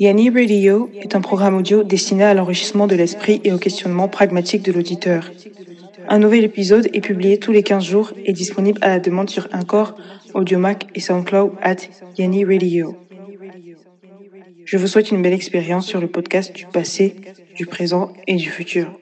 Yanni Radio est un programme audio destiné à l'enrichissement de l'esprit et au questionnement pragmatique de l'auditeur. Un nouvel épisode est publié tous les 15 jours et disponible à la demande sur Encore, Audiomac et SoundCloud at Yanni Radio. Je vous souhaite une belle expérience sur le podcast du passé, du présent et du futur.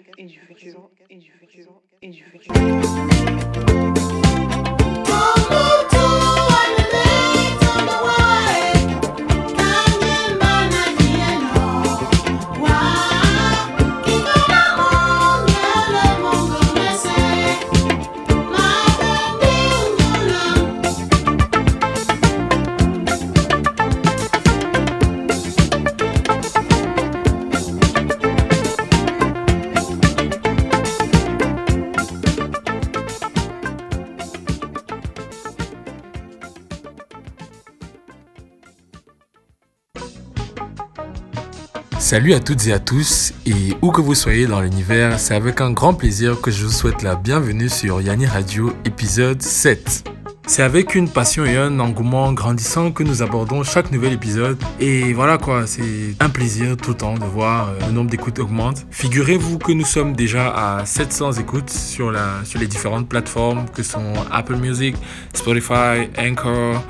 Salut à toutes et à tous, et où que vous soyez dans l'univers, c'est avec un grand plaisir que je vous souhaite la bienvenue sur Yanni Radio épisode 7. C'est avec une passion et un engouement grandissant que nous abordons chaque nouvel épisode. Et voilà quoi, c'est un plaisir tout le temps de voir euh, le nombre d'écoutes augmente. Figurez-vous que nous sommes déjà à 700 écoutes sur, les différentes plateformes que sont Apple Music, Spotify, Anchor,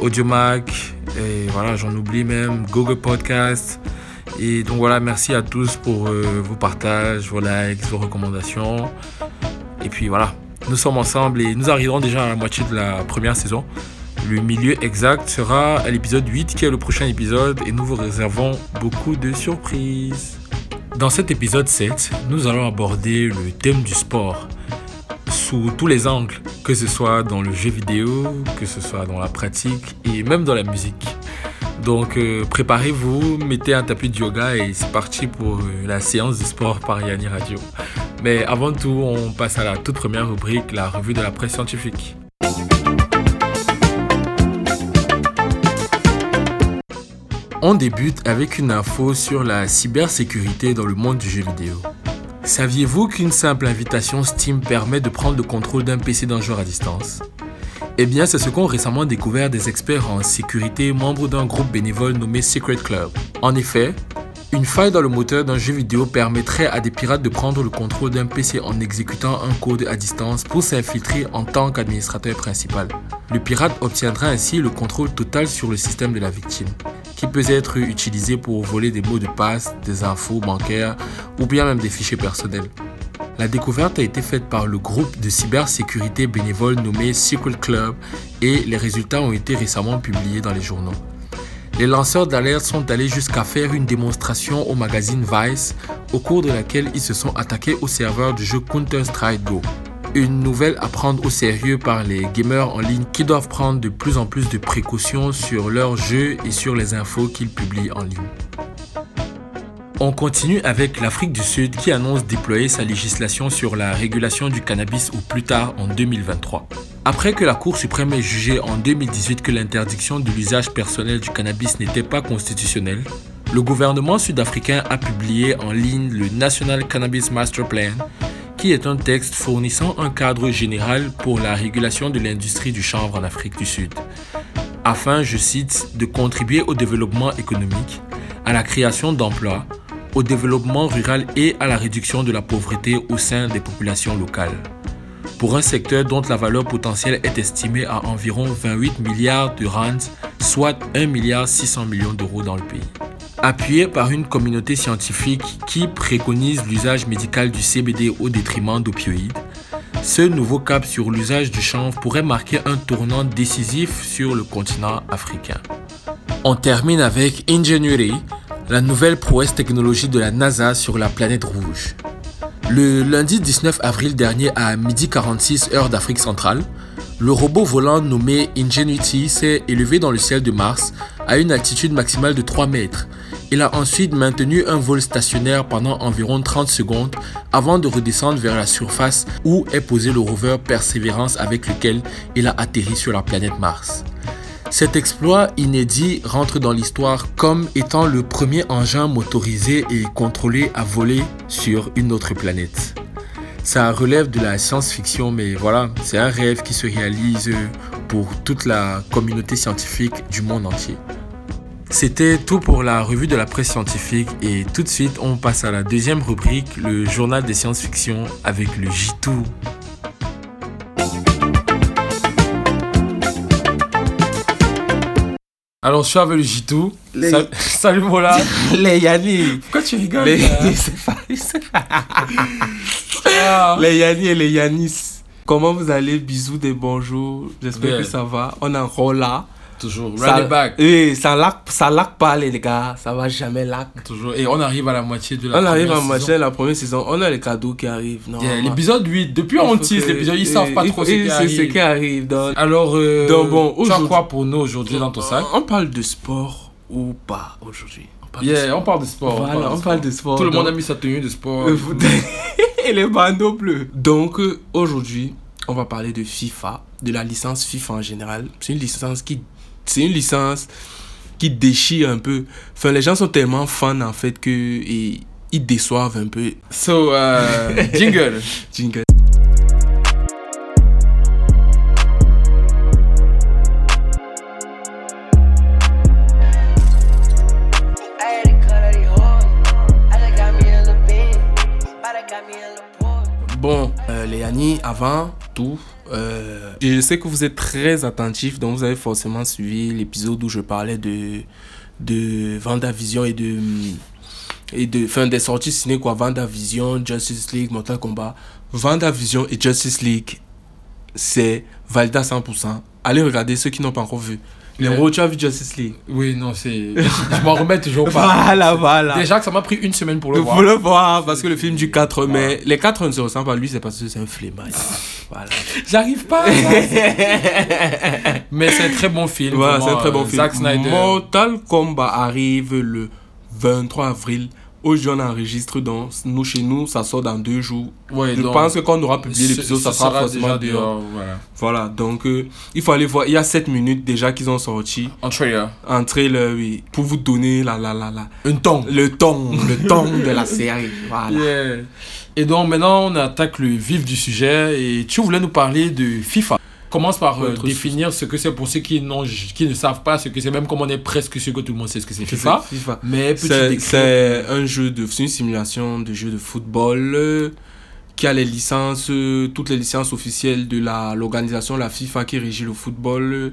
Audiomac, et voilà, j'en oublie même, Google Podcast. Et donc voilà, merci à tous pour euh, vos partages, vos likes, vos recommandations. Et puis voilà, nous sommes ensemble et nous arriverons déjà à la moitié de la première saison. Le milieu exact sera à l'épisode 8 qui est le prochain épisode et nous vous réservons beaucoup de surprises. Dans cet épisode 7, nous allons aborder le thème du sport sous tous les angles, que ce soit dans le jeu vidéo, que ce soit dans la pratique et même dans la musique. Donc euh, préparez-vous, mettez un tapis de yoga et c'est parti pour euh, la séance de sport par Yanni Radio. Mais avant tout, on passe à la toute première rubrique, la revue de la presse scientifique. On débute avec une info sur la cybersécurité dans le monde du jeu vidéo. Saviez-vous qu'une simple invitation Steam permet de prendre le contrôle d'un PC d'un joueur à distance? Eh bien, c'est ce qu'ont récemment découvert des experts en sécurité membres d'un groupe bénévole nommé Secret Club. En effet, une faille dans le moteur d'un jeu vidéo permettrait à des pirates de prendre le contrôle d'un PC en exécutant un code à distance pour s'infiltrer en tant qu'administrateur principal. Le pirate obtiendra ainsi le contrôle total sur le système de la victime, qui peut être utilisé pour voler des mots de passe, des infos bancaires ou bien même des fichiers personnels. La découverte a été faite par le groupe de cybersécurité bénévole nommé Secret Club et les résultats ont été récemment publiés dans les journaux. Les lanceurs d'alerte sont allés jusqu'à faire une démonstration au magazine Vice au cours de laquelle ils se sont attaqués au serveur du jeu Counter-Strike Go. Une nouvelle à prendre au sérieux par les gamers en ligne qui doivent prendre de plus en plus de précautions sur leurs jeux et sur les infos qu'ils publient en ligne. On continue avec l'Afrique du Sud qui annonce déployer sa législation sur la régulation du cannabis au plus tard en 2023. Après que la Cour suprême ait jugé en 2018 que l'interdiction de l'usage personnel du cannabis n'était pas constitutionnelle, le gouvernement sud-africain a publié en ligne le National Cannabis Master Plan, qui est un texte fournissant un cadre général pour la régulation de l'industrie du chanvre en Afrique du Sud, afin, je cite, de contribuer au développement économique, à la création d'emplois, au développement rural et à la réduction de la pauvreté au sein des populations locales. Pour un secteur dont la valeur potentielle est estimée à environ 28 milliards de rands, soit 1 milliard 600 millions d'euros dans le pays. Appuyé par une communauté scientifique qui préconise l'usage médical du CBD au détriment d'opioïdes, ce nouveau cap sur l'usage du chanvre pourrait marquer un tournant décisif sur le continent africain. On termine avec Ingenuity, la nouvelle prouesse technologique de la NASA sur la planète rouge. Le lundi 19 avril dernier à 12h46 heure d'Afrique centrale, le robot volant nommé Ingenuity s'est élevé dans le ciel de Mars à une altitude maximale de 3 mètres. Il a ensuite maintenu un vol stationnaire pendant environ 30 secondes avant de redescendre vers la surface où est posé le rover Perseverance avec lequel il a atterri sur la planète Mars. Cet exploit inédit rentre dans l'histoire comme étant le premier engin motorisé et contrôlé à voler sur une autre planète. Ça relève de la science-fiction, mais voilà, c'est un rêve qui se réalise pour toute la communauté scientifique du monde entier. C'était tout pour la revue de la presse scientifique et tout de suite on passe à la deuxième rubrique, le journal des science-fiction avec le J2. Alors, je suis avec le J2. Les- Sa- Salut Mola. Les Yanni. Pourquoi tu rigoles Les... Ah. les Yanni et les Yanis. Comment vous allez? Bisous des bonjours. J'espère que ça va. On est encore là. Toujours. Ça, Run it back. Oui, ça lac, ça lac pas les gars. Ça va jamais lac. Toujours. Et on arrive à la moitié de la On arrive première en saison. machin la première saison. On a les cadeaux qui arrivent. Non, Yeah, L'épisode 8. Depuis on tease l'épisode, ils savent pas trop ce qui C'est ce arrive. qui arrive. Donc, Alors, euh, Donc bon, tu as quoi pour nous aujourd'hui dans ton sac? on parle de sport ou pas aujourd'hui? On parle de Yeah, sport. on parle de sport. Voilà, on parle de sport. Tout le monde a mis sa tenue de sport. Et les bandeaux bleus. Donc euh, aujourd'hui, on va parler de FIFA, de la licence FIFA en général. C'est une licence qui c'est une licence qui déchire un peu. Enfin, les gens sont tellement fans en fait que et, ils déçoivent un peu. So, euh, jingle. Jingle. Bon, euh, les avant tout, euh, je sais que vous êtes très attentifs, donc vous avez forcément suivi l'épisode où je parlais de, de Vendavision et de. Et de fin des sorties ciné quoi, Justice League, Mortal Kombat. Vendavision et Justice League, c'est validé à 100%. Allez regarder ceux qui n'ont pas encore vu. Les Ouais. gros, tu as vu Justice League Oui, non, c'est. Je m'en remets toujours pas. Voilà, voilà. Déjà que ça m'a pris une semaine pour le voir. faut le voir parce que le film du 4 mai, les 4 ne se ressemblent pas. Lui, c'est parce que c'est un flemmard. Voilà. J'arrive pas. à. Mais c'est un très bon film. Voilà, c'est un très bon euh, film. Zack Snyder. Mortal Kombat arrive le 23 avril. Aujourd'hui, on enregistre donc nous chez nous, ça sort dans deux jours. Ouais, Je donc, pense que quand on aura publié l'épisode, ça sera, forcément déjà dehors. dehors. Voilà. Voilà, donc euh, il faut aller voir. Il y a 7 minutes déjà qu'ils ont sorti En trailer. en trailer, oui, pour vous donner la, la, la, la, Un ton. le ton, le ton de la série. Voilà. Yeah. Et donc maintenant, on attaque le vif du sujet. Et tu voulais nous parler de FIFA. Commence par euh, définir ce que c'est pour ceux qui, qui ne savent pas ce que c'est, même comme on est presque sûr que tout le monde sait ce que c'est FIFA. C'est FIFA. Mais C'est un jeu de, c'est une simulation de jeu de football euh, qui a les licences, euh, toutes les licences officielles de la l'organisation, la FIFA qui régit le football.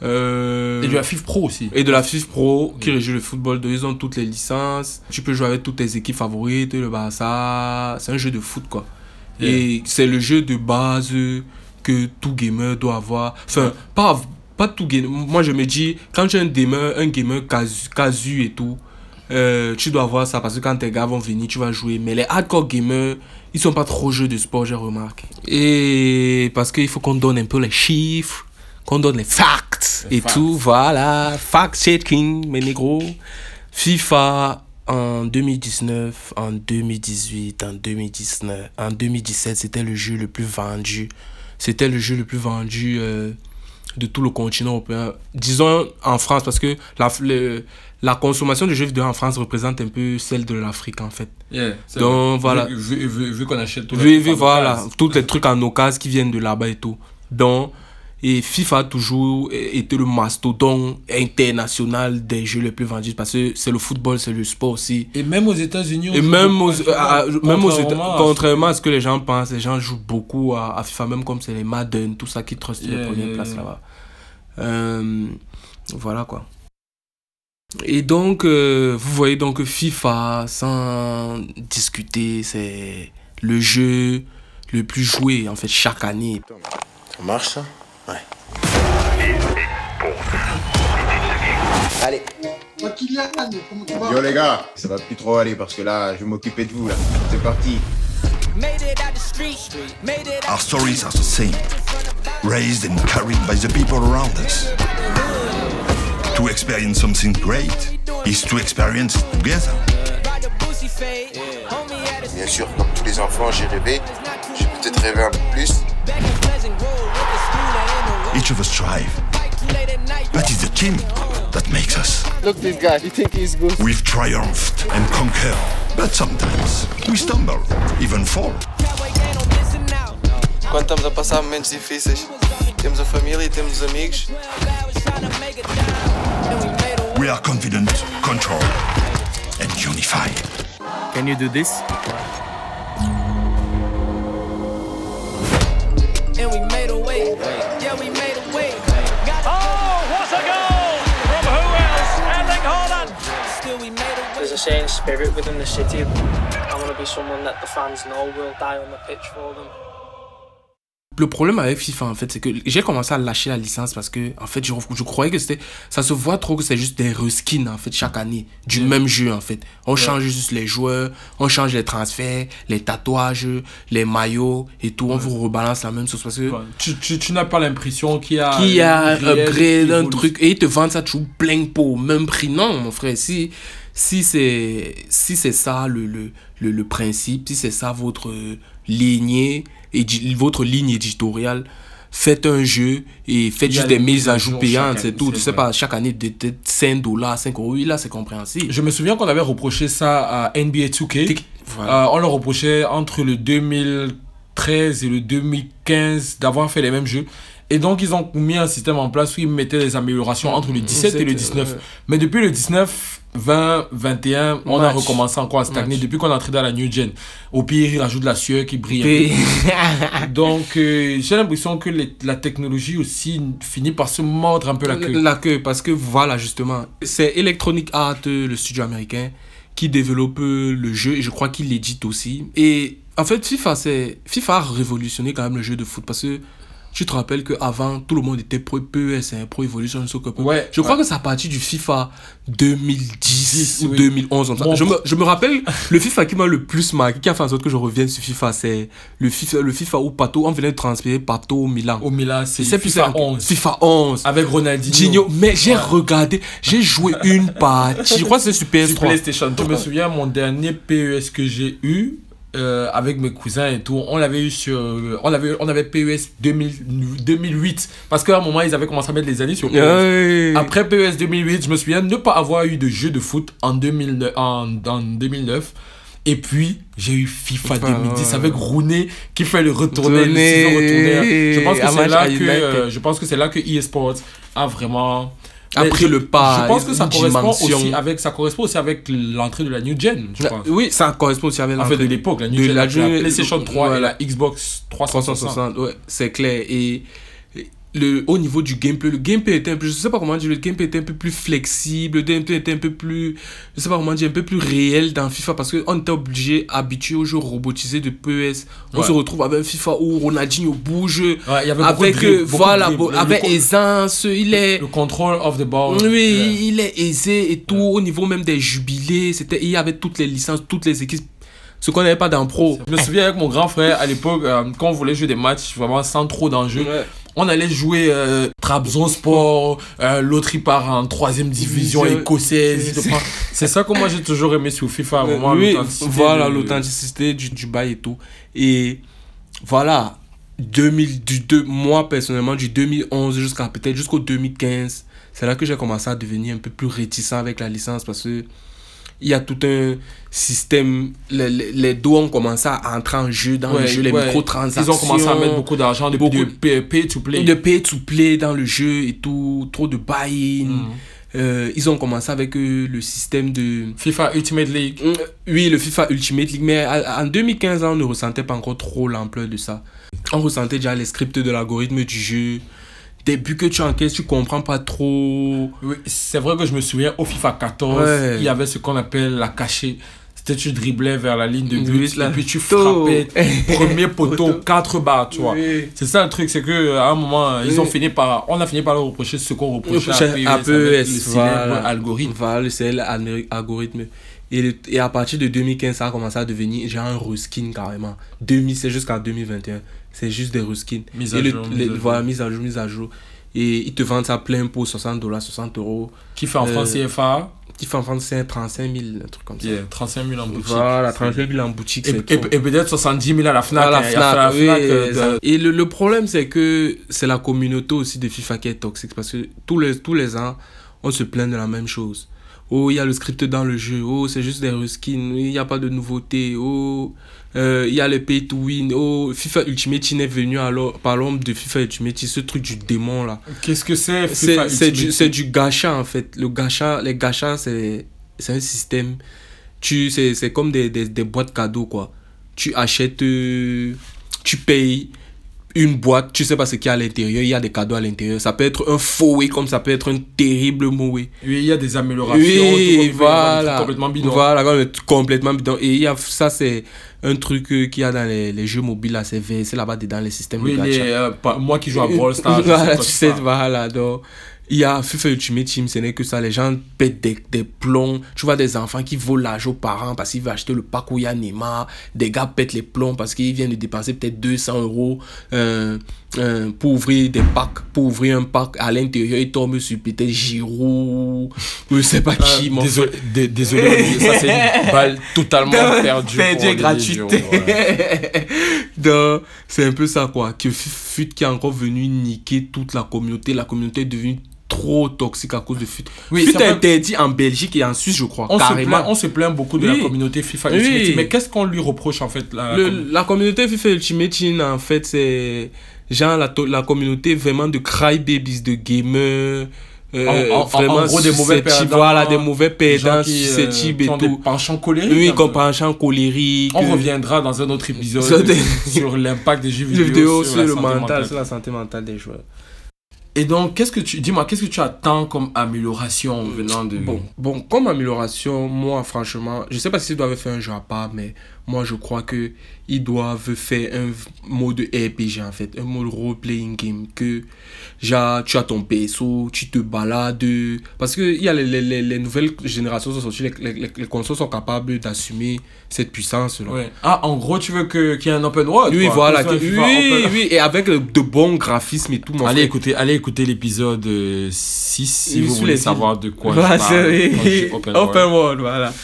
Et de la FIFA Pro aussi. et de la FIFA Pro qui régit le football. Ils ont toutes les licences. Tu peux jouer avec toutes tes équipes favorites, le Barça. C'est un jeu de foot quoi. Et c'est le jeu de base que tout gamer doit avoir. Enfin, pas, pas tout gamer. Moi, je me dis, quand tu es un gamer, un gamer casu, casu et tout, euh, tu dois avoir ça parce que quand tes gars vont venir, tu vas jouer. Mais les hardcore gamers, ils sont pas trop jeux de sport, j'ai remarqué. Et parce qu'il faut qu'on donne un peu les chiffres, qu'on donne les facts Les et facts. tout. Voilà, fact-checking, mes négros. FIFA en 2019, en 2018, en 2019, en 2017, c'était le jeu le plus vendu. C'était le jeu le plus vendu euh, de tout le continent européen. Disons en France, parce que la, le- la consommation de jeux vidéo en France représente un peu celle de l'Afrique en fait. Yeah, Donc, vrai. voilà. Vu, vu- vu- vu qu'on achète tout oui, voilà, tous les trucs en occasion qui viennent de là-bas et tout. Donc, et FIFA a toujours été le mastodon international des jeux les plus vendus parce que c'est le football, c'est le sport aussi. Et même aux États-Unis. on Et joue même beaucoup aux, à FIFA, à- même aux États- contrairement à- ce que les gens pensent, les gens jouent beaucoup à, à FIFA, même comme c'est les Madden, tout ça qui trust les Yeah, premières yeah, places yeah. là-bas. Euh, voilà quoi. Et donc, euh, vous voyez donc que FIFA, sans discuter, c'est le jeu le plus joué en fait chaque année. Ça marche ça? Ouais. Allez. Yo les gars, ça va plus trop aller parce que là, je vais m'occuper de vous là. C'est parti. Our stories are the same, raised and carried by the people around us. To experience something great is to experience it together. Bien sûr, comme tous les enfants, j'ai rêvé. J'ai peut-être rêvé un peu plus. Each of us strive, bike too late at night. but it's the team that makes us. Look this guy, you think he's good? We've triumphed and conquered, but sometimes we stumble, even fall. Cowboy gang on missing out. Quando estamos a passar momentos difíceis, temos a família e temos os amigos. I was trying to make it down. Then we We are confident, control, and unify. Can you do this? Certain spirit within the city. I want to be someone that the fans know will die on the pitch for them. Le problème avec FIFA, en fait, c'est que j'ai commencé à lâcher la licence parce que, en fait, je, je croyais que c'était. Ça se voit trop que c'est juste des reskins, en fait, chaque année, du même jeu, en fait. On change juste les joueurs, on change les transferts, les tatouages, les maillots et tout. On vous rebalance la même chose parce que. Tu, tu, tu n'as pas l'impression qu'il y a. Qu'il y a un upgrade, un truc. Et ils te vendent ça toujours plein pot, même prix. Non, mon frère, si, si c'est si c'est ça le, le, le, le principe, si c'est ça votre lignée, votre ligne éditoriale, faites un jeu et faites juste des mises à jour payantes, c'est tout. Tu sais pas, chaque année, de, de 5 dollars, 5 euros, oui, là, c'est compréhensible. Je me souviens qu'on avait reproché ça à NBA 2K. Voilà. Euh, on leur reprochait entre le 2013 et le 2015 d'avoir fait les mêmes jeux. Et donc, ils ont mis un système en place où ils mettaient des améliorations entre le 17 et le 19. ouais. Mais depuis le 19, 20, 21, on a recommencé encore à stagner. Match. Depuis qu'on est entré dans la new gen. Au pire, ils rajoutent de la sueur qui brille. un Et- peu. Donc, euh, j'ai l'impression que les- la technologie aussi finit par se mordre un peu la queue. La queue, parce que voilà, justement, c'est Electronic Arts, euh, le studio américain, qui développe euh, le jeu et je crois qu'il l'édite aussi. Et en fait, FIFA, FIFA a révolutionné quand même le jeu de foot parce que tu te rappelles qu'avant, tout le monde était pro PES, hein, pro Evolution Soccer. Ouais, je crois ouais. que c'est à partir du FIFA 2010 ou oui. 2011. comme ça. Bon, je, me, je me rappelle, le FIFA qui m'a le plus marqué, qui a fait en sorte que je revienne sur FIFA, c'est le FIFA, le FIFA où Pato, on venait de transférer Pato au Milan. Au Milan, c'est FIFA c'est- 11. FIFA 11. Avec Ronaldinho. Gigno. Mais j'ai regardé, j'ai joué une partie. Je crois que c'est sur Sur PS3. PlayStation. Je me souviens, mon dernier PES que j'ai eu euh, avec mes cousins et tout, on l'avait eu sur. on, avait, on avait PES 2000 2008. Parce qu'à un moment, ils avaient commencé à mettre les années sur PES. Ouais. Après PES 2008, je me souviens ne pas avoir eu de jeu de foot en 2009. En, en 2009. Et puis, j'ai eu FIFA FIFA, 2010 ouais. avec Rooney qui fait le retourner, le. Je pense que c'est là que euh, je pense que c'est là que eSports a vraiment A pris je- le pas, Je pense que ça correspond dimension. aussi avec ça correspond aussi avec l'entrée de la new gen, je pense. Oui, ça correspond aussi avec En fait, de l'époque, la new de gen, la PlayStation 3 voilà. et la Xbox 360. 360, ouais, c'est clair. Et le, au niveau du gameplay, le gameplay était un peu, je sais pas comment dire, le gameplay était un peu plus flexible, le gameplay était un peu plus, je sais pas comment dire, un peu plus réel dans FIFA parce qu'on était obligé, habitué aux jeux robotisés de PES. On Ouais. se retrouve avec un FIFA où Ronaldinho bouge, Ouais, y avait avec, euh, voilà, Le- avec le- aisance, il est. Le control of the ball. Oui, il est aisé et tout, au niveau même des jubilés, c'était, il y avait toutes les licences, toutes les équipes, ce qu'on n'avait pas dans Pro. Je me souviens avec mon grand frère à l'époque, euh, quand on voulait jouer des matchs vraiment sans trop d'enjeux, Ouais. On allait jouer euh, Trabzonspor, euh, l'autre il part en troisième division écossaise. C'est ça que moi j'ai toujours aimé sur FIFA, vraiment oui, voilà l'authenticité du, du bail et tout. Et voilà, 2000, du, deux- moi personnellement, du 2011 jusqu'à peut-être jusqu'au 2015, c'est là que j'ai commencé à devenir un peu plus réticent avec la licence parce que il y a tout un système, les, les, les dos ont commencé à entrer en jeu dans le jeu, les ouais. microtransactions. Ils ont commencé à mettre beaucoup d'argent, de, Beaucoup- de pay, pay to play. de pay to play dans le jeu et tout, trop de buy-in. Mhm. Euh, ils ont commencé avec euh, le système de... FIFA Ultimate League. Mm, Oui, le FIFA Ultimate League, mais en 2015, on ne ressentait pas encore trop l'ampleur de ça. On ressentait déjà les scripts de l'algorithme du jeu. Des buts que tu encaisses, tu comprends pas trop. Oui, c'est vrai que je me souviens au FIFA 14, Ouais. il y avait ce qu'on appelle la cachée. C'était tu driblais vers la ligne de but et puis tu frappais premier poteau, 4 barres, tu vois. Oui. C'est ça le truc, c'est que à un moment, ils ont fini par, on a fini par leur reprocher ce qu'on reprochait à PES, À avec PES, le voilà. algorithme. Voilà, le algori- algorithme. Et, le- et à partir de 2015, ça a commencé à devenir genre un reskin carrément. 2000, c'est jusqu'en 2021. C'est juste des reskins. Mise à et le- jour, les- mise à jour. Voilà, mise à jour, mise à jour. Et ils te vendent ça plein pot, 60 dollars, 60 euros. Qui fait en Euh, France CFA, Qui fait en France, c'est 35 000, un truc comme ça. yeah, 35 000 en boutique. Voilà, 35 000 en boutique, Et, et, et peut-être 70 000 à la FNAC. À la hein. La Fnac, FNAC, oui, euh, de- Et le, le problème, c'est que c'est la communauté aussi de FIFA qui est toxique parce que tous les, tous les ans, on se plaint de la même chose. Oh, il y a le script dans le jeu. Oh, c'est juste des reskins. Il n'y a pas de nouveauté. Oh, euh, il y a le pay to win. Oh, FIFA Ultimate Team est venu alors par l'ombre de FIFA Ultimate Team, ce truc du démon là. Qu'est-ce que c'est C'est FIFA c'est Ultimate? du, c'est du gacha en fait. Le gacha, les gachas, c'est c'est un système. Tu, c'est, c'est comme des, des, des boîtes cadeaux quoi. Tu achètes, euh, tu payes une boîte, tu sais pas ce qu'il y a à l'intérieur, il y a des cadeaux à l'intérieur. Ça peut être un faux way comme ça peut être un terrible mauvais. Oui, il y a des améliorations. Oui, voilà. Complètement bidon. Voilà, complètement bidon. Et il y a, ça, c'est un truc euh, qu'il y a dans les, les jeux mobiles, là, c'est là-bas dans les systèmes Oui, de les, gacha. euh, pas- moi qui joue à Brawl Stars, voilà, tu sais, voilà, donc. Il y a FIFA Ultimate Team, ce n'est que ça. Les gens pètent des, des plombs. Tu vois des enfants qui volent l'argent aux parents parce qu'ils veulent acheter le pack où il y a Neymar. Des gars pètent les plombs parce qu'ils viennent de dépenser peut-être 200 euros euh, euh, pour ouvrir des packs. Pour ouvrir un pack à l'intérieur, ils tombent sur peut-être Giroud. Je sais pas qui, Euh, désolé, désolé, ça c'est une balle totalement perdue. Perdu pour et les gratuité. Légions, voilà. Donc, c'est un peu ça, quoi. Que Fut qui est encore venu niquer toute la communauté. La communauté est devenue trop toxique à cause de Fut. Oui, Fut est vrai. interdit en Belgique et en Suisse, je crois. On se, carrément. plaint, on se plaint beaucoup de Oui. la communauté FIFA Oui. Ultimate Team, mais qu'est-ce qu'on lui reproche en fait la Le- com- la communauté FIFA Ultimate Team, en fait, c'est genre la, la communauté vraiment de crybabies, de gamers. euh, En- en- en- vraiment en gros, des mauvais perdants, Voilà, des mauvais des perdants, qui, euh, susceptibles qui ont et des tout. penchants colériques. Oui, comme peu. penchant colérique. On reviendra dans un autre épisode Sur des- l'impact des jeux Jeux vidéo, vidéo sur, sur la le santé mental, mentale. sur la santé mentale des joueurs. Et donc, qu'est-ce que tu dis-moi, qu'est-ce que tu attends comme amélioration venant de Bon, bon, comme amélioration, moi, franchement, je sais pas s'ils doivent faire un jeu à part, mais moi, je crois que ils doivent faire un mode RPG, en fait, un mode role-playing game, que, genre, tu as ton perso, tu te balades, parce que il y a les, les, les, les nouvelles générations sont sorties, les, les, les- les consoles sont capables d'assumer cette puissance-là. Ouais. Ah, en gros, tu veux qu'il y ait un open world Oui, quoi, voilà, que oui, open- oui, et avec de bons graphismes et tout, mon Allez frère. écouter, allez écouter l'épisode euh, 6 si Oui, vous voulez savoir de quoi Voilà, je parle. open Open, world. world, voilà.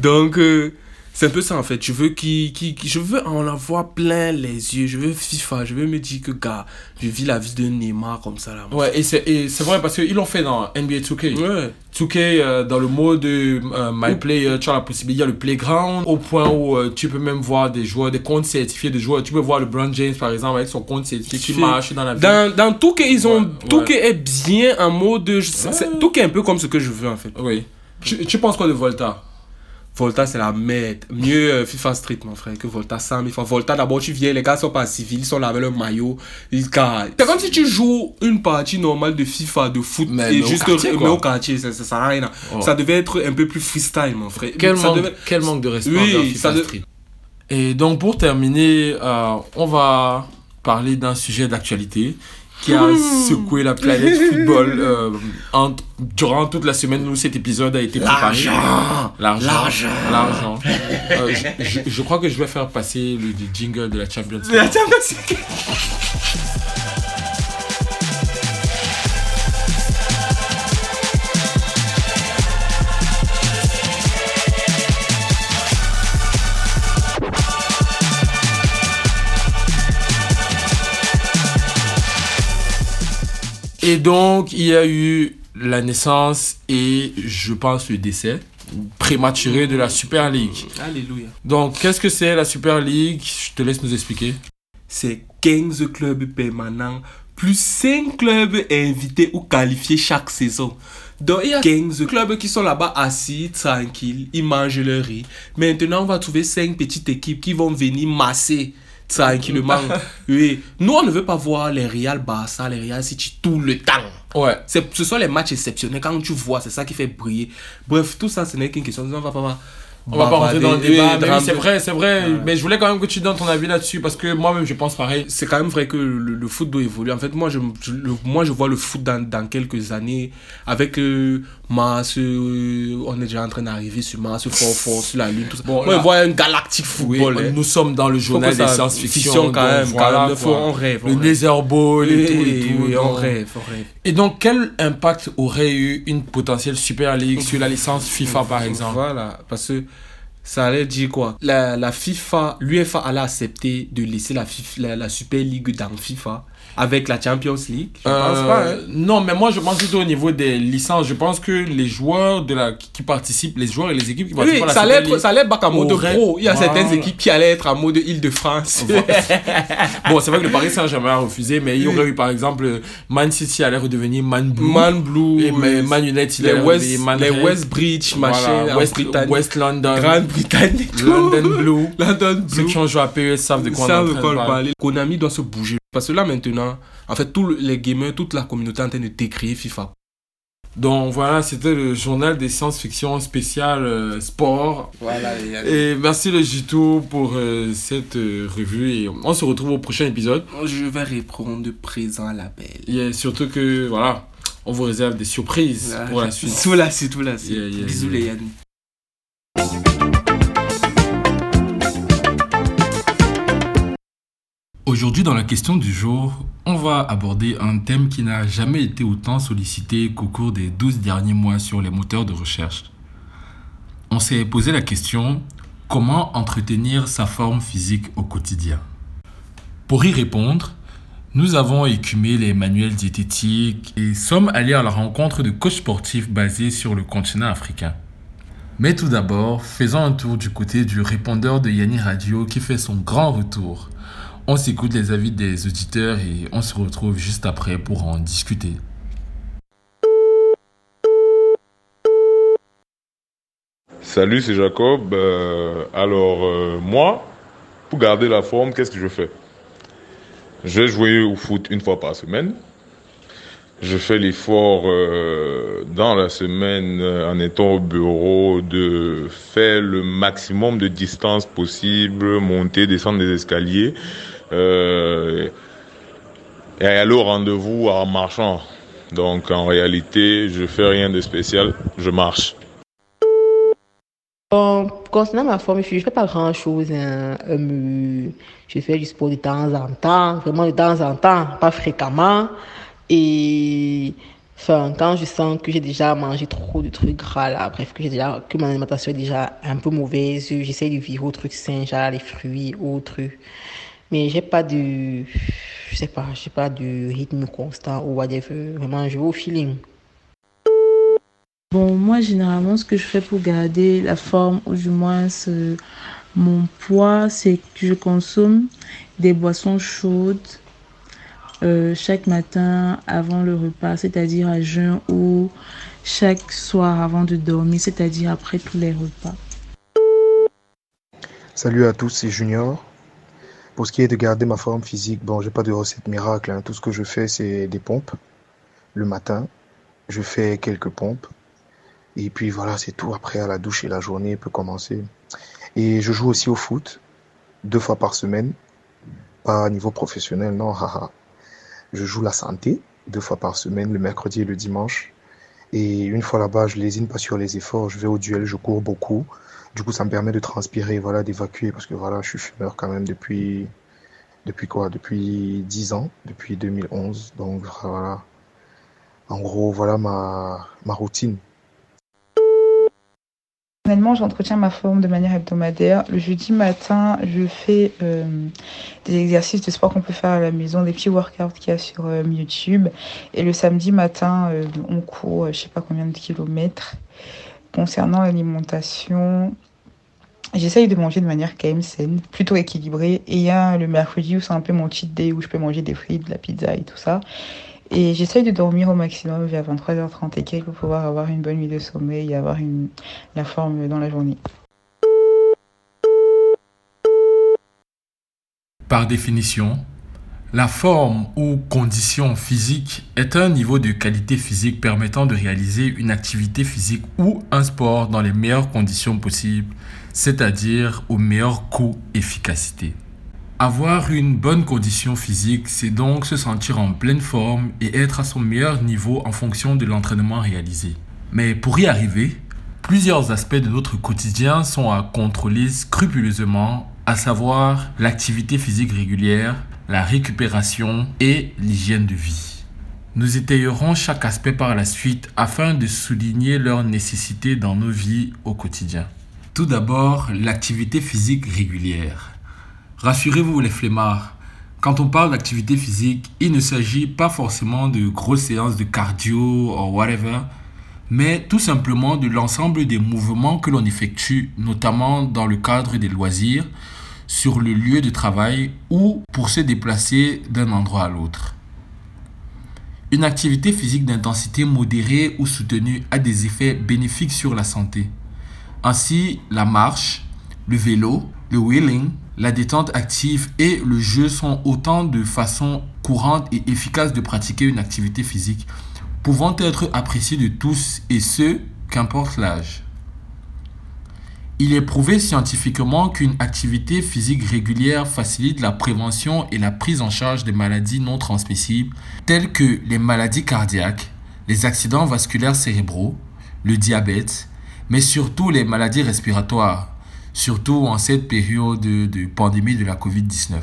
Donc, euh, c'est un peu ça en fait. Je veux, qui, qui, qui- je veux en avoir plein les yeux. Je veux FIFA. Je veux me dire que, gars, je vis la vie de Neymar comme ça là. Ouais, et c'est et c'est vrai parce qu'ils l'ont fait dans NBA 2K. Ouais. 2K, euh, dans le mode euh, My Player, tu as la possibilité, il y a le playground, au point où euh, tu peux même voir des joueurs, des comptes certifiés de joueurs. Tu peux voir le Brown James par exemple avec son compte certifié qui marche dans la vie. Dans, dans tout que ils ont, Ouais, tout ouais. est bien en mode, je- tout que est un peu comme ce que je veux en fait. Oui. Tu, tu penses quoi de Volta? Volta c'est la merde. Mieux euh, FIFA Street mon frère que Volta 100 000 fois. Volta d'abord tu viens, les gars sont pas civils, ils sont là avec le maillot. Ils C'est comme si tu joues une partie normale de FIFA, de foot, Mais- et mais au juste quartier, mais au quartier, ça, ça sert à rien. Oh. Ça devait être un peu plus freestyle mon frère. quel ça manque, devait- quel manque de respect Oui, FIFA ça de- Street. Et donc pour terminer, euh, on va parler d'un sujet d'actualité qui a secoué la planète football euh, en- durant toute la semaine où cet épisode a été préparé. L'argent L'argent. L'argent. Euh, je, je- je crois que je vais faire passer le, le jingle de la Champions League. La Champions League. Et donc, il y a eu la naissance et je pense le décès prématuré de la Super League. Alléluia. Donc, qu'est-ce que c'est la Super League? Je te laisse nous expliquer. C'est 15 clubs permanents plus 5 clubs invités ou qualifiés chaque saison. Donc il y a 15 clubs qui sont là-bas assis, tranquilles, ils mangent leur riz. Maintenant, on va trouver 5 petites équipes qui vont venir masser tranquillement. oui. Nous, on ne veut pas voir les Real Barça, les Real City tout le temps. Ouais. Ce sont les matchs exceptionnels. Quand tu vois, c'est ça qui fait briller. Bref, tout ça, ce n'est qu'une question. On va pas, On va pas rentrer dans le débat, mais oui, c'est vrai, c'est vrai. Ouais. Mais je voulais quand même que tu donnes ton avis là-dessus parce que moi-même je pense pareil. c'est quand même vrai que le, le foot doit évoluer. En fait, moi, je, le- moi, je vois le foot dans, dans quelques années avec euh, Mars. euh, on est déjà en train d'arriver sur Mars, fort, fort, sur la Lune, tout ça. Bon, moi, je vois un galactique Oui, football. hein. nous sommes dans le journal des science-fiction. fiction quand même, voilà, quand même. On rêve, on Le rêve. Nether Ball et Oui, tout. Et, tout, oui, on donc. rêve, on rêve. Et donc, quel impact aurait eu une potentielle Super League sur la licence FIFA par exemple? Voilà, parce que ça allait dire quoi? La, la FIFA, l'UEFA allait accepter de laisser la, la Super League dans FIFA avec la Champions League? Je Euh, pense pas. hein. Non, mais moi je pense plutôt au niveau des licences. Je pense que les joueurs de la, qui participent, les joueurs et les équipes qui participent Oui, à la ça allait, être, ça allait être bac en mode auraient- pro. Il y a Voilà. certaines équipes qui allaient être en mode Île-de-France. bon, c'est vrai que le Paris Saint-Germain a refusé, mais il y aurait eu par exemple Man City allait redevenir Man Blue. Man Blue, Et mais Man United les West, Man les. West Bridge, Voilà, machin, en West, Britannique. West London, Grande-Bretagne. London Blue. London Ceux Blue. qui ont joué à PES savent de quoi on parler. Konami doit se bouger. Parce que là maintenant, en fait, tous les gamers, toute la communauté est en train de décrire FIFA. Donc voilà, c'était le journal des science-fiction spécial euh, sport. Voilà, Et merci le Jito pour euh, cette euh, revue et on se retrouve au prochain épisode. Je vais répondre présent à l'appel. Et surtout que voilà, on vous réserve des surprises pour la suite. Tout la suite, tout la suite. Yeah, yeah, Bisous yeah. les Yann. Aujourd'hui, dans la question du jour, on va aborder un thème qui n'a jamais été autant sollicité qu'au cours des 12 derniers mois sur les moteurs de recherche. On s'est posé la question comment entretenir sa forme physique au quotidien? Pour y répondre, nous avons écumé les manuels diététiques et sommes allés à la rencontre de coachs sportifs basés sur le continent africain. Mais tout d'abord, faisons un tour du côté du répondeur de Yanni Radio qui fait son grand retour. On s'écoute les avis des auditeurs et on se retrouve juste après pour en discuter. Salut, c'est Jacob. Euh, alors, euh, moi, pour garder la forme, qu'est-ce que je fais? Je vais jouer au foot une fois par semaine. Je fais l'effort euh, dans la semaine, euh, en étant au bureau, de faire le maximum de distance possible, monter, descendre des escaliers, euh, et aller au rendez-vous en marchant. Donc, en réalité, je fais rien de spécial, je marche. Bon, concernant ma forme je ne fais pas grand chose. Hein. Je fais du sport de temps en temps, vraiment de temps en temps, pas fréquemment. Et enfin, quand je sens que j'ai déjà mangé trop de trucs gras là, bref, que j'ai déjà que mon alimentation est déjà un peu mauvaise, j'essaie de vivre aux trucs sains, genre les fruits, autres. Mais j'ai pas de, je sais pas, j'ai pas de rythme constant ou whatever. Vraiment, je vais au feeling. Bon, moi, généralement, ce que je fais pour garder la forme, ou du moins mon poids, c'est que je consomme des boissons chaudes euh, chaque matin avant le repas, c'est-à-dire à jeun, ou chaque soir avant de dormir, c'est-à-dire après tous les repas. Salut à tous, c'est Junior. Pour ce qui est de garder ma forme physique, bon, j'ai pas de recette miracle. hein. Tout ce que je fais, c'est des pompes. Le matin, je fais quelques pompes. Et puis voilà, c'est tout. Après, à la douche et la journée peut commencer. Et je joue aussi au foot, deux fois par semaine. Pas à niveau professionnel, non, haha. Je joue la santé, deux fois par semaine, le mercredi et le dimanche. Et une fois là-bas, je lésine pas sur les efforts. Je vais au duel, je cours beaucoup. Du coup, ça me permet de transpirer, voilà, d'évacuer, parce que voilà, je suis fumeur quand même depuis, depuis quoi? Depuis 10 ans, depuis 2011. Donc voilà. En gros, voilà ma, ma routine. Personnellement, j'entretiens ma forme de manière hebdomadaire. Le jeudi matin, je fais euh, des exercices de sport qu'on peut faire à la maison, des petits workouts qu'il y a sur euh, YouTube. Et le samedi matin, euh, on court, je sais pas combien de kilomètres. Concernant l'alimentation, j'essaye de manger de manière quand même saine, plutôt équilibrée. Et il y a le mercredi où c'est un peu mon cheat day, où je peux manger des frites, de la pizza et tout ça. Et j'essaye de dormir au maximum vers 23h30 et quelques pour pouvoir avoir une bonne nuit de sommeil et avoir une, la forme dans la journée. Par définition, la forme ou condition physique est un niveau de qualité physique permettant de réaliser une activité physique ou un sport dans les meilleures conditions possibles, c'est-à-dire au meilleur coût-efficacité. Avoir une bonne condition physique, c'est donc se sentir en pleine forme et être à son meilleur niveau en fonction de l'entraînement réalisé. Mais pour y arriver, plusieurs aspects de notre quotidien sont à contrôler scrupuleusement, à savoir l'activité physique régulière, la récupération et l'hygiène de vie. Nous étayerons chaque aspect par la suite afin de souligner leur nécessité dans nos vies au quotidien. Tout d'abord, l'activité physique régulière. Rassurez-vous les flemmards, Quand on parle d'activité physique, il ne s'agit pas forcément de grosses séances de cardio ou whatever, mais tout simplement de l'ensemble des mouvements que l'on effectue, notamment dans le cadre des loisirs, sur le lieu de travail ou pour se déplacer d'un endroit à l'autre. Une activité physique d'intensité modérée ou soutenue a des effets bénéfiques sur la santé. Ainsi, la marche, le vélo, le wheeling, la détente active et le jeu sont autant de façons courantes et efficaces de pratiquer une activité physique, pouvant être appréciées de tous et ce, qu'importe l'âge. Il est prouvé scientifiquement qu'une activité physique régulière facilite la prévention et la prise en charge des maladies non transmissibles telles que les maladies cardiaques, les accidents vasculaires cérébraux, le diabète, mais surtout les maladies respiratoires, surtout en cette période de, pandémie de la COVID-19.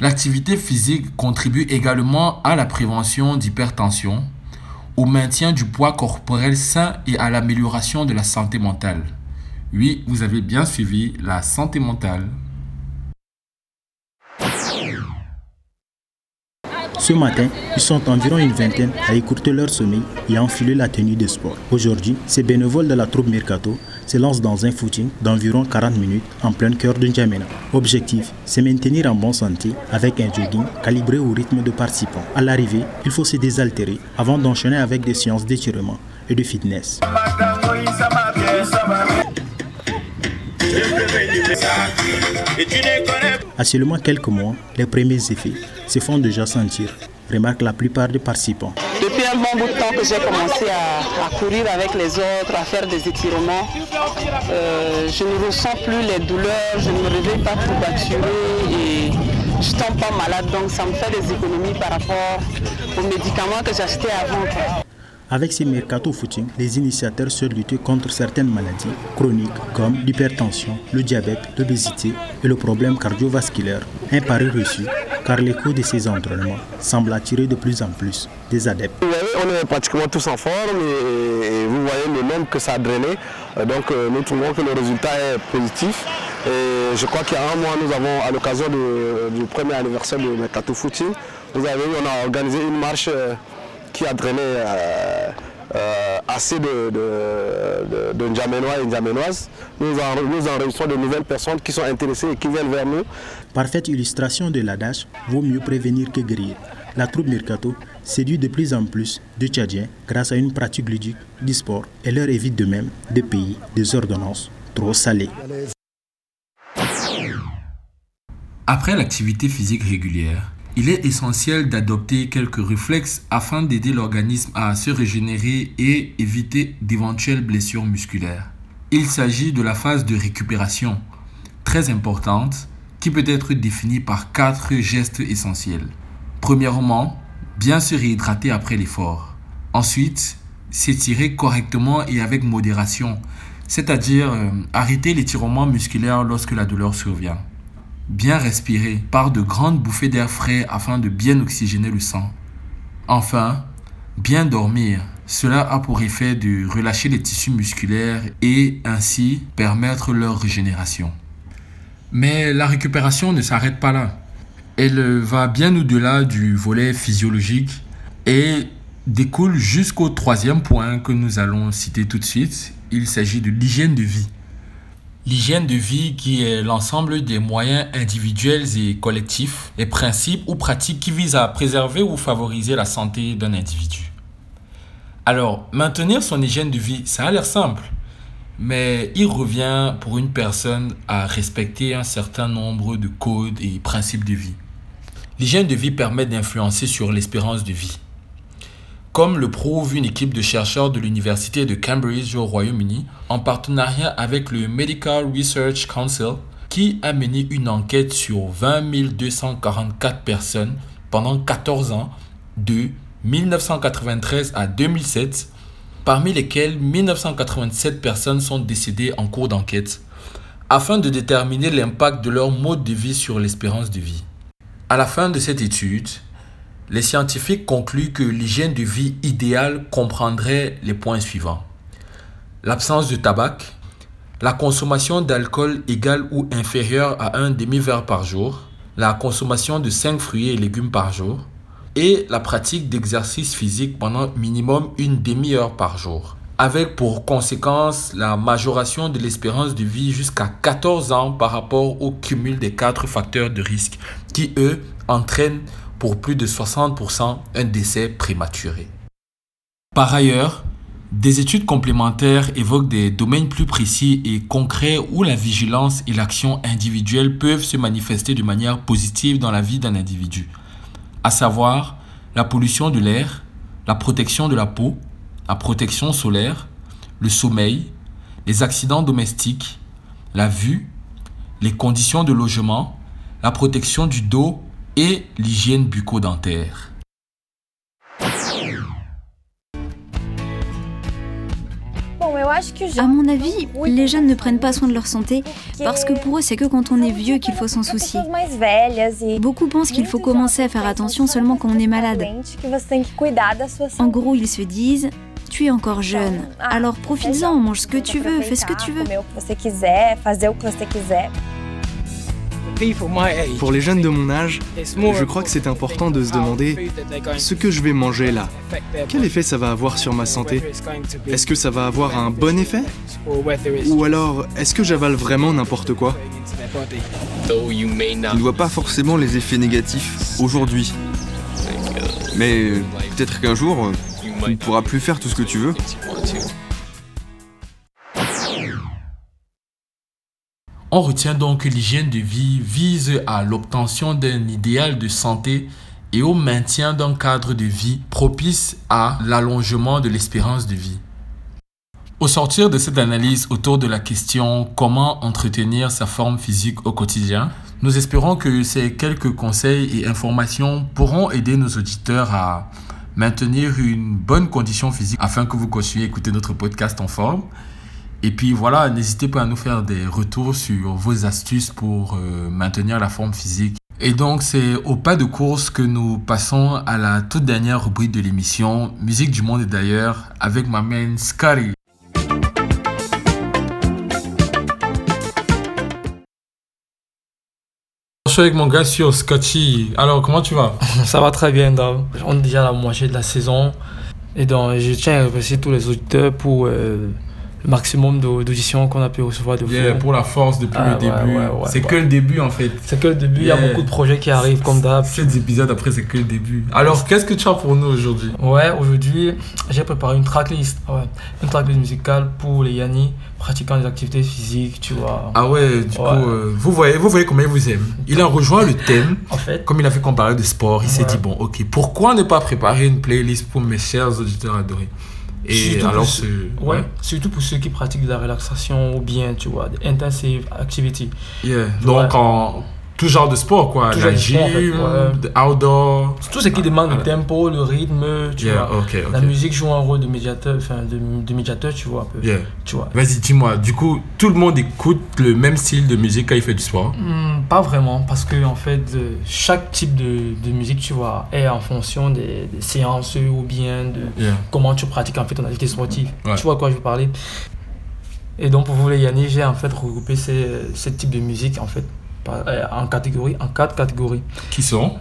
L'activité physique contribue également à la prévention d'hypertension, au maintien du poids corporel sain et à l'amélioration de la santé mentale. Oui, vous avez bien suivi la santé mentale. Ce matin, ils sont environ une vingtaine à écourter leur sommeil et à enfiler la tenue de sport. Aujourd'hui, ces bénévoles de la troupe Mercato se lancent dans un footing d'environ 40 minutes en plein cœur de N'Djamena. Objectif, c'est maintenir en bonne santé avec un jogging calibré au rythme de participants. À l'arrivée, il faut se désaltérer avant d'enchaîner avec des séances d'étirement et de fitness. À seulement quelques mois, les premiers effets se font déjà sentir, remarquent la plupart des participants. Un bon bout de temps que j'ai commencé à, courir avec les autres, à faire des étirements, euh, je ne ressens plus les douleurs, je ne me réveille pas courbaturé et je ne tombe pas malade. Donc ça me fait des économies par rapport aux médicaments que j'achetais avant. Avec ces mercato footing, les initiateurs se lutter contre certaines maladies chroniques comme l'hypertension, le diabète, l'obésité et le problème cardiovasculaire. Un pari reçu car l'écho de ces entraînements semble attirer de plus en plus des adeptes. Vous voyez, on est pratiquement tous en forme et, vous voyez le nombre que ça a drainé. Euh, donc euh, nous trouvons que le résultat est positif. Et je crois qu'il y a un mois, nous avons, à l'occasion du premier anniversaire du Mercato Footing, vous avez, on a organisé une marche euh, qui a drainé euh, euh, assez de, de, de, N'Djamenois et N'Djamenoises. Nous, nous enregistrons de nouvelles personnes qui sont intéressées et qui viennent vers nous. Parfaite illustration de l'adage, vaut mieux prévenir que guérir. La troupe Mercato séduit de plus en plus de Tchadiens grâce à une pratique ludique du sport et leur évite de même des pays des ordonnances trop salées. Après l'activité physique régulière, il est essentiel d'adopter quelques réflexes afin d'aider l'organisme à se régénérer et éviter d'éventuelles blessures musculaires. Il s'agit de la phase de récupération, très importante, qui peut être définie par quatre gestes essentiels. Premièrement, bien se réhydrater après l'effort. Ensuite, s'étirer correctement et avec modération, c'est-à-dire euh, arrêter l'étirement musculaire lorsque la douleur survient bien respirer par de grandes bouffées d'air frais afin de bien oxygéner le sang. Enfin, bien dormir. Cela a pour effet de relâcher les tissus musculaires et ainsi permettre leur régénération. Mais la récupération ne s'arrête pas là. Elle va bien au-delà du volet physiologique et découle jusqu'au troisième point que nous allons citer tout de suite. Il s'agit de l'hygiène de vie. L'hygiène de vie qui est l'ensemble des moyens individuels et collectifs, les principes ou pratiques qui visent à préserver ou favoriser la santé d'un individu. Alors, maintenir son hygiène de vie, ça a l'air simple, mais il revient pour une personne à respecter un certain nombre de codes et principes de vie. L'hygiène de vie permet d'influencer sur l'espérance de vie comme le prouve une équipe de chercheurs de l'Université de Cambridge au Royaume-Uni en partenariat avec le Medical Research Council qui a mené une enquête sur 20 244 personnes pendant 14 ans de 1993 à 2007, parmi lesquelles 1987 personnes sont décédées en cours d'enquête, afin de déterminer l'impact de leur mode de vie sur l'espérance de vie. À la fin de cette étude, les scientifiques concluent que l'hygiène de vie idéale comprendrait les points suivants. L'absence de tabac, la consommation d'alcool égale ou inférieure à un demi-verre par jour, la consommation de 5 fruits et légumes par jour et la pratique d'exercice physique pendant minimum une demi-heure par jour. Avec pour conséquence la majoration de l'espérance de vie jusqu'à 14 ans par rapport au cumul des quatre facteurs de risque qui, eux, entraînent pour plus de 60% un décès prématuré. Par ailleurs, des études complémentaires évoquent des domaines plus précis et concrets où la vigilance et l'action individuelle peuvent se manifester de manière positive dans la vie d'un individu, à savoir la pollution de l'air, la protection de la peau, la protection solaire, le sommeil, les accidents domestiques, la vue, les conditions de logement, la protection du dos et l'hygiène bucco-dentaire. À mon avis, les jeunes ne prennent pas soin de leur santé parce que pour eux, c'est que quand on est vieux qu'il faut s'en soucier. Beaucoup pensent qu'il faut commencer à faire attention seulement quand on est malade. En gros, ils se disent tu es encore jeune, alors profites-en, mange ce que tu veux, fais ce que tu veux. Pour les jeunes de mon âge, je crois que c'est important de se demander ce que je vais manger là. Quel effet ça va avoir sur ma santé? Est-ce que ça va avoir un bon effet? Ou alors, est-ce que j'avale vraiment n'importe quoi? Tu ne vois pas forcément les effets négatifs aujourd'hui. Mais peut-être qu'un jour, tu ne pourras plus faire tout ce que tu veux. On retient donc que l'hygiène de vie vise à l'obtention d'un idéal de santé et au maintien d'un cadre de vie propice à l'allongement de l'espérance de vie. Au sortir de cette analyse autour de la question comment entretenir sa forme physique au quotidien, nous espérons que ces quelques conseils et informations pourront aider nos auditeurs à maintenir une bonne condition physique afin que vous continuiez à écouter notre podcast en forme et puis voilà, n'hésitez pas à nous faire des retours sur vos astuces pour euh, maintenir la forme physique. Et donc c'est au pas de course que nous passons à la toute dernière rubrique de l'émission, Musique du monde et d'ailleurs, avec ma main Scary. Je suis avec mon gars sur Scotchy. Alors comment tu vas? Ça va très bien, Dave. On est déjà à la moitié de la saison. Et donc je tiens à remercier tous les auditeurs pour... Euh, maximum d'auditions qu'on a pu recevoir de yeah, Pour la force depuis le Ah, début. c'est que le début en fait. C'est que le début, il y a beaucoup de projets qui arrivent comme d'hab. Cet épisode après c'est que le début. Alors qu'est-ce que tu as pour nous aujourd'hui? Ouais, aujourd'hui, j'ai préparé une tracklist. Ouais. Une tracklist musicale pour les Yanni pratiquant des activités physiques, tu vois. Ah ouais, du coup, euh, vous voyez, vous voyez combien il vous aime. Il a rejoint le thème. En fait. Comme il a fait qu'on parlait de sport, il s'est dit bon, ok, pourquoi ne pas préparer une playlist pour mes chers auditeurs adorés? Et Surtout alors, c'est. ceux- ouais, surtout pour ceux qui pratiquent de la relaxation ou bien, tu vois, intensive activity. Yeah. Ouais. Donc, en tout genre de sport, quoi. Tout la gym, sport, en fait, ouais. de outdoor. Tout ce qui demande le tempo, le rythme, tu Yeah, vois. ok, ok. La musique joue un rôle de médiateur, enfin, de, de médiateur, tu vois, un peu. Yeah. Tu vois. Vas-y, dis-moi, du coup, tout le monde écoute le même style de musique quand il fait du sport? Hmm, pas vraiment, parce que en fait, euh, chaque type de, de musique, tu vois, est en fonction des, des séances ou bien de Yeah. comment tu pratiques en fait ton activité sportive. Ouais. Tu vois à quoi je veux parler? Et donc pour vous les Yannis, j'ai en fait regroupé ces, ces types de musique en fait euh, en catégories, en quatre catégories. Qui sont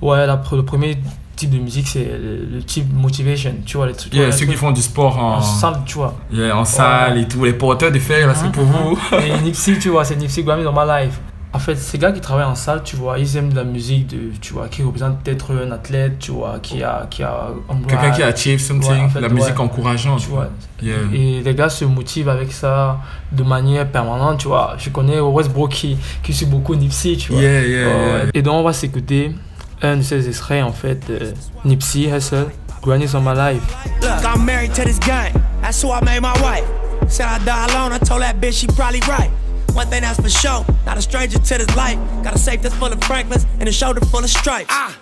Ouais, la, le premier type de musique c'est le, le type motivation, tu vois les trucs. Yeah, les ceux qui trucs font du sport en, en salle, tu vois. Yeah, en salle et tout, les porteurs de fer, là, c'est pour vous. Et Nipsey, tu vois, c'est Nipsey Grammy dans ma life. En fait, ces gars qui travaillent en salle, tu vois, ils aiment de la musique, de, tu vois, qui représente peut-être un athlète, tu vois, qui a... Qui a Quelqu'un qui a achieve something, Ouais, en fait, la musique ouais. encourageante. Tu vois. Yeah. Et les gars se motivent avec ça de manière permanente, tu vois. Je connais Westbrook qui, qui suit beaucoup Nipsey, tu vois. Yeah, yeah, yeah. Et donc, on va s'écouter un de ces extraits, en fait, de Nipsey Hussle, Granny's on my life. Look, I'm married to this gang. That's who I made my wife. Said I die alone. I told that bitch she probably right. One thing that's for sure, not a stranger to this life. Got a safe that's full of Franklins and a shoulder full of stripes. I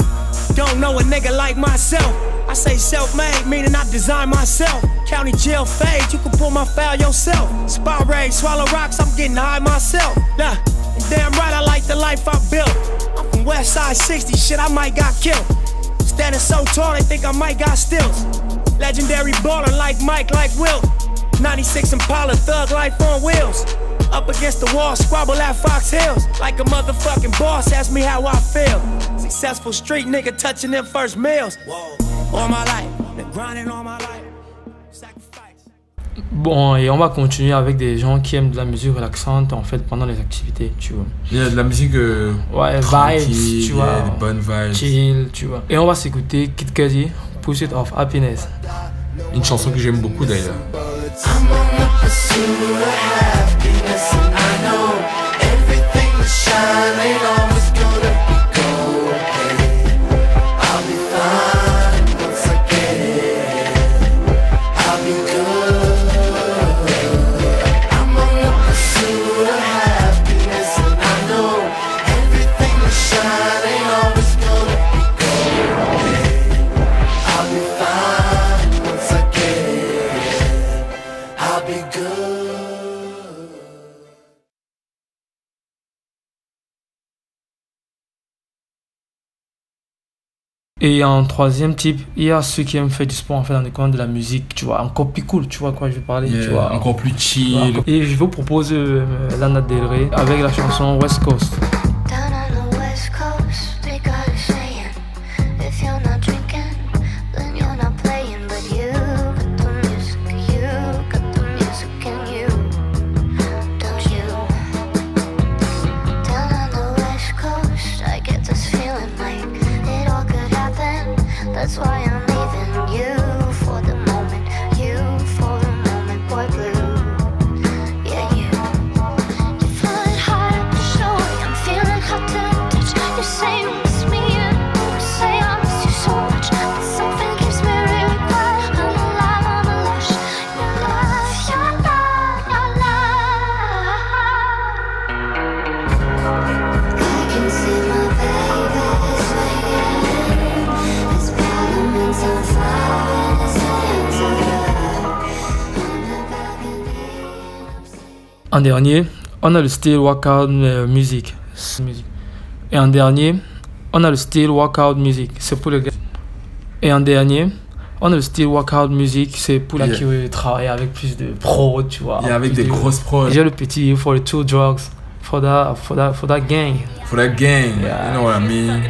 don't know a nigga like myself. I say self-made, meaning I design myself. County jail fade, you can pull my file yourself. Spot raid, swallow rocks, I'm getting high myself. Nah, and damn right I like the life I built. I'm from West Side 60, shit I might got killed. Standing so tall, they think I might got stills. Legendary baller like Mike, like Will. 96 Impala, thug life on wheels. Up against the wall, squabble at Fox Hills. Like a motherfucking boss, ask me how I feel. Successful street nigga touching them first meals. All my life, been grinding all my life. Bon, et on va continuer avec des gens qui aiment de la musique relaxante en fait pendant les activités, tu vois. Il y a de la musique euh, ouais, vibes, tu vois. Il y a des bonnes vibes. Chill, tu vois. Et on va s'écouter Kid Cudi, Pursuit of Happiness. Une chanson que j'aime beaucoup d'ailleurs. promise I know everything is shining on me. Et en troisième type, il y a ceux qui aiment faire du sport en fait dans le coin de la musique, tu vois, encore plus cool, tu vois quoi je veux parler, Yeah, tu vois. encore plus chill. Et je vous propose euh, Lana Del Rey avec la chanson West Coast. En dernier, on a le style workout euh, music. Et en dernier, on a le style workout music. C'est pour les gars. Et en dernier, on a le style workout music. C'est pour les Yeah. qui veulent travailler avec plus de pros, tu vois. Yeah, avec des de- grosses pros. J'ai le petit for the two drugs. For that, for that, for that gang. For that gang, you know what I mean?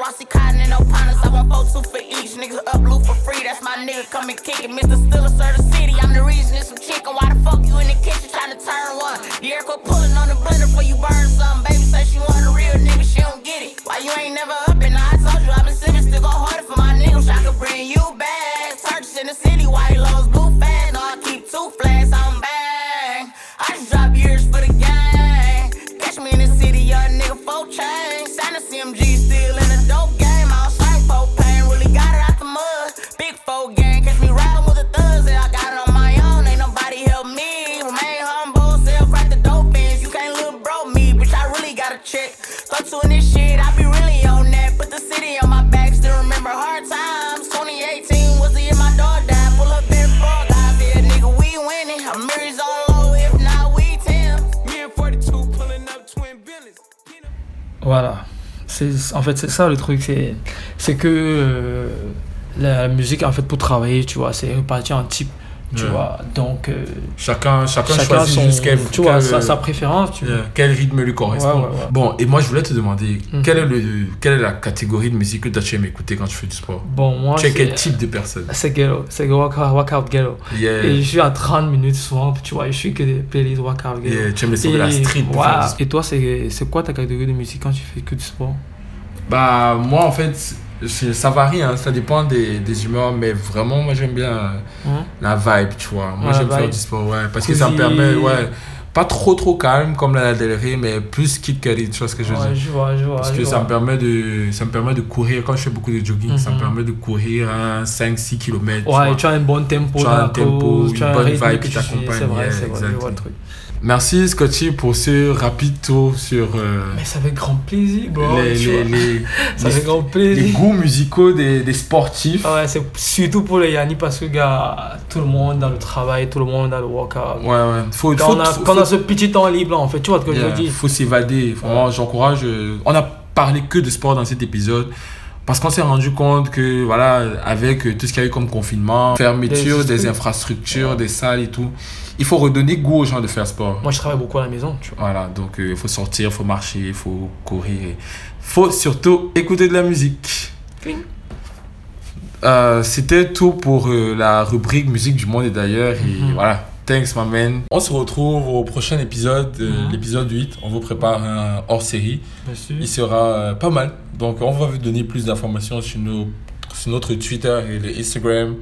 Rossi Cotton and no partners, I want folks two for each. Niggas up blue for free, that's my nigga, come and kick it. Mr. Stiller, sir, the city, I'm the reason it's some chicken. Why the fuck you in the kitchen trying to turn one? The air quit pulling on the blender before you burn something. Baby say she want a real nigga, she don't get it. Why you ain't never up and I told you I've been sipping, still go harder for my niggas. I could bring you back. Search in the city, white lows, blue fast. No, I keep two flags, en fait, c'est ça le truc. C'est, c'est que euh, la musique, en fait, pour travailler, tu vois, c'est réparti en type. Tu vois, donc. euh, Chacun, chacun, choisit son- juste quel, tu vois, quel- sa, sa préférence. Tu Yeah, vois. Quel rythme lui correspond. Ouais, ouais, ouais. Bon, et moi je voulais te demander, Mhm. quelle, est le, quelle est la catégorie de musique que tu aimes écouter quand tu fais du sport? Bon, moi. Tu es c'est- quel type de personne? C'est ghetto, c'est workout, ghetto. Yeah. Et je suis à 30 minutes souvent, tu vois, je suis que des playlists workout ghetto. Tu aimes les sons de la Et- street sport. Et toi, c'est, c'est quoi ta catégorie de musique quand tu fais que du sport? Bah, moi en fait, ça varie, hein, ça dépend des, des humeurs, mais vraiment, moi j'aime bien Hein? la vibe, tu vois. Moi Ouais, j'aime faire du sport, ouais, parce que ça me permet, ouais, pas trop trop calme comme la Del Rey, mais plus Cudi, tu vois ce que je veux Ouais, dire. je vois, je vois, Parce je que ça vois. me, permet de, ça me permet de courir, quand je fais beaucoup de jogging, ça me Mhm. permet de courir à 5-6 km. Ouais, tu as un bon tempo Tu as un tempo, une tu un bonne rythme vibe qui tu t'accompagne. c'est vrai, yeah, c'est vrai, je vois le truc. Merci Scotty pour ce rapide tour sur euh, Mais ça fait grand plaisir, bro. les, les, les- ça les- fait grand plaisir. les goûts musicaux des, des sportifs. Ouais, c'est surtout pour les Yanni parce que, gars, tout le monde dans le travail, tout le monde dans le workout. Ouais, ouais. Faut, quand faut- on a, faut- quand on a ce petit temps libre, en fait, tu vois ce que je Yeah, veux dire? faut s'évader. Vraiment, j'encourage. euh, on n'a parler que de sport dans cet épisode. Parce qu'on s'est rendu compte que, voilà, avec tout ce qu'il y a eu comme confinement, fermeture des, infrastructures, des salles et tout, il faut redonner goût aux gens de faire sport. Moi, je travaille beaucoup à la maison, tu vois. Voilà, donc il faut sortir, il faut marcher, il faut courir. Il faut surtout écouter de la musique. Euh, C'était tout pour euh, la rubrique musique du monde et d'ailleurs. Et voilà, thanks, my man. On se retrouve au prochain épisode, euh, l'épisode 8. On vous prépare un hors série. Il sera euh, pas mal. Donc, on va vous donner plus d'informations sur, nos, sur notre Twitter et le Instagram.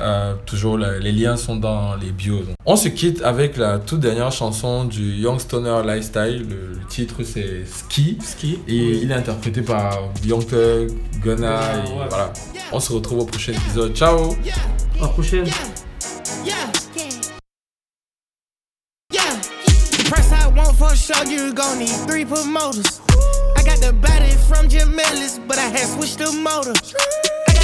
Euh, toujours, la- les liens sont dans les bios. Donc, On se quitte avec la toute dernière chanson du Young Stoner Lifestyle. Le, le titre c'est Ski. Ski. Et il est interprété par Young Thug, Gunna. et voilà. On se retrouve au prochain épisode. Ciao. À la prochaine. I want for a show, you gon' need three promoters. I got the body from Jim Ellis, but I had switched the motor.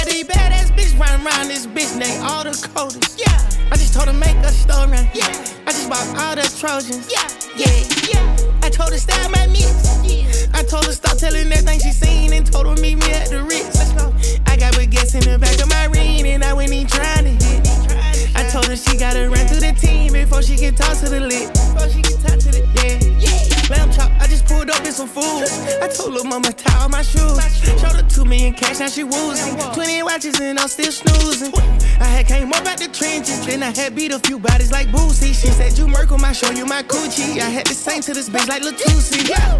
These badass bitch riding around this bitch, and they all the coders. Yeah, I just told her make a story. Yeah, I just bought all the Trojans. Yeah, yeah, yeah. I told her style my mix. Yeah. I told her stop telling everything she seen and told her meet me at the Ritz. Let's go. I got baguettes in the back of my ring and I went in trying to hit. I told her she gotta run through the team before she can talk to the lit. Before she can talk to the yeah. yeah. Lamb chop, I just pulled up in some food. I told her mama tie all my shoes. Showed her two million cash, now she woozing. Twenty watches and I'm still snoozing. I had came up out the trenches, then I had beat a few bodies like Boosie. She said you Merkle, I show you my coochie. I had to sing to this bitch like Latusi. Yeah,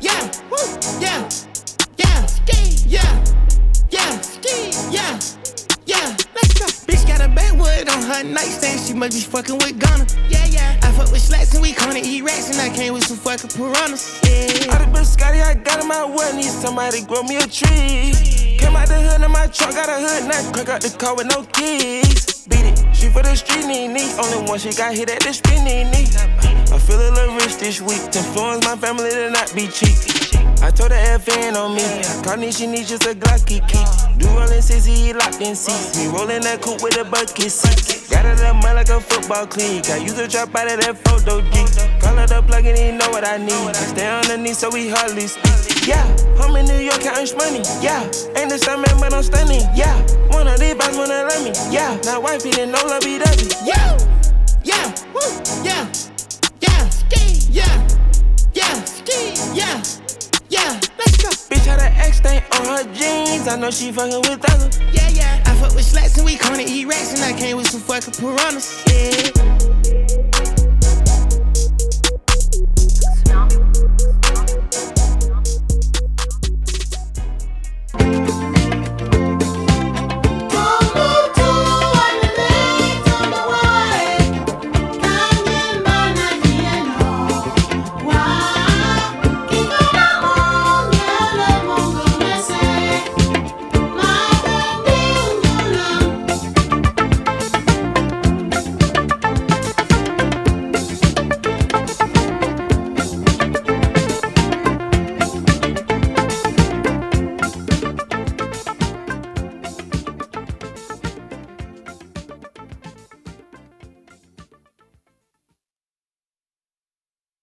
yeah, yeah, yeah, yeah, yeah, yeah. Yeah, go. Bitch got a backwood on her nightstand. She must be fucking with Ghana. Yeah, yeah. I fuck with slats and we gonna eat rats. And I came with some fucking piranhas. Yeah. All the bitch Scotty, I got in my way. Need somebody grow me a tree. Came out the hood in my truck, got a hood, now crank out the car with no keys. Beat it, she for the street knee knee. Only one she got hit at the street knee knee. I feel a little rich this week. To influence my family to not be cheap. I told her FN on me. Call she needs just a Glocky key. Do rollin' 60, locked in seats. Me rollin' that coupe with a bucket seat. Got it up mud like a football clique. I use a drop out of that photo G. Call her the plug and he know what I need. I stay underneath so we hardly speak. Yeah, I'm in New York counting money. Yeah, ain't the same man, but I'm stunning. Yeah, one of these boys wanna love me. Yeah, now wifey didn't know love be. Yeah, yeah, woo, yeah, yeah, ski, yeah, yeah, ski, yeah. X stain on her jeans. I know she fucking with others. Yeah, yeah. I fuck with slats and we eat rats. And I came with some fucking piranhas. Yeah.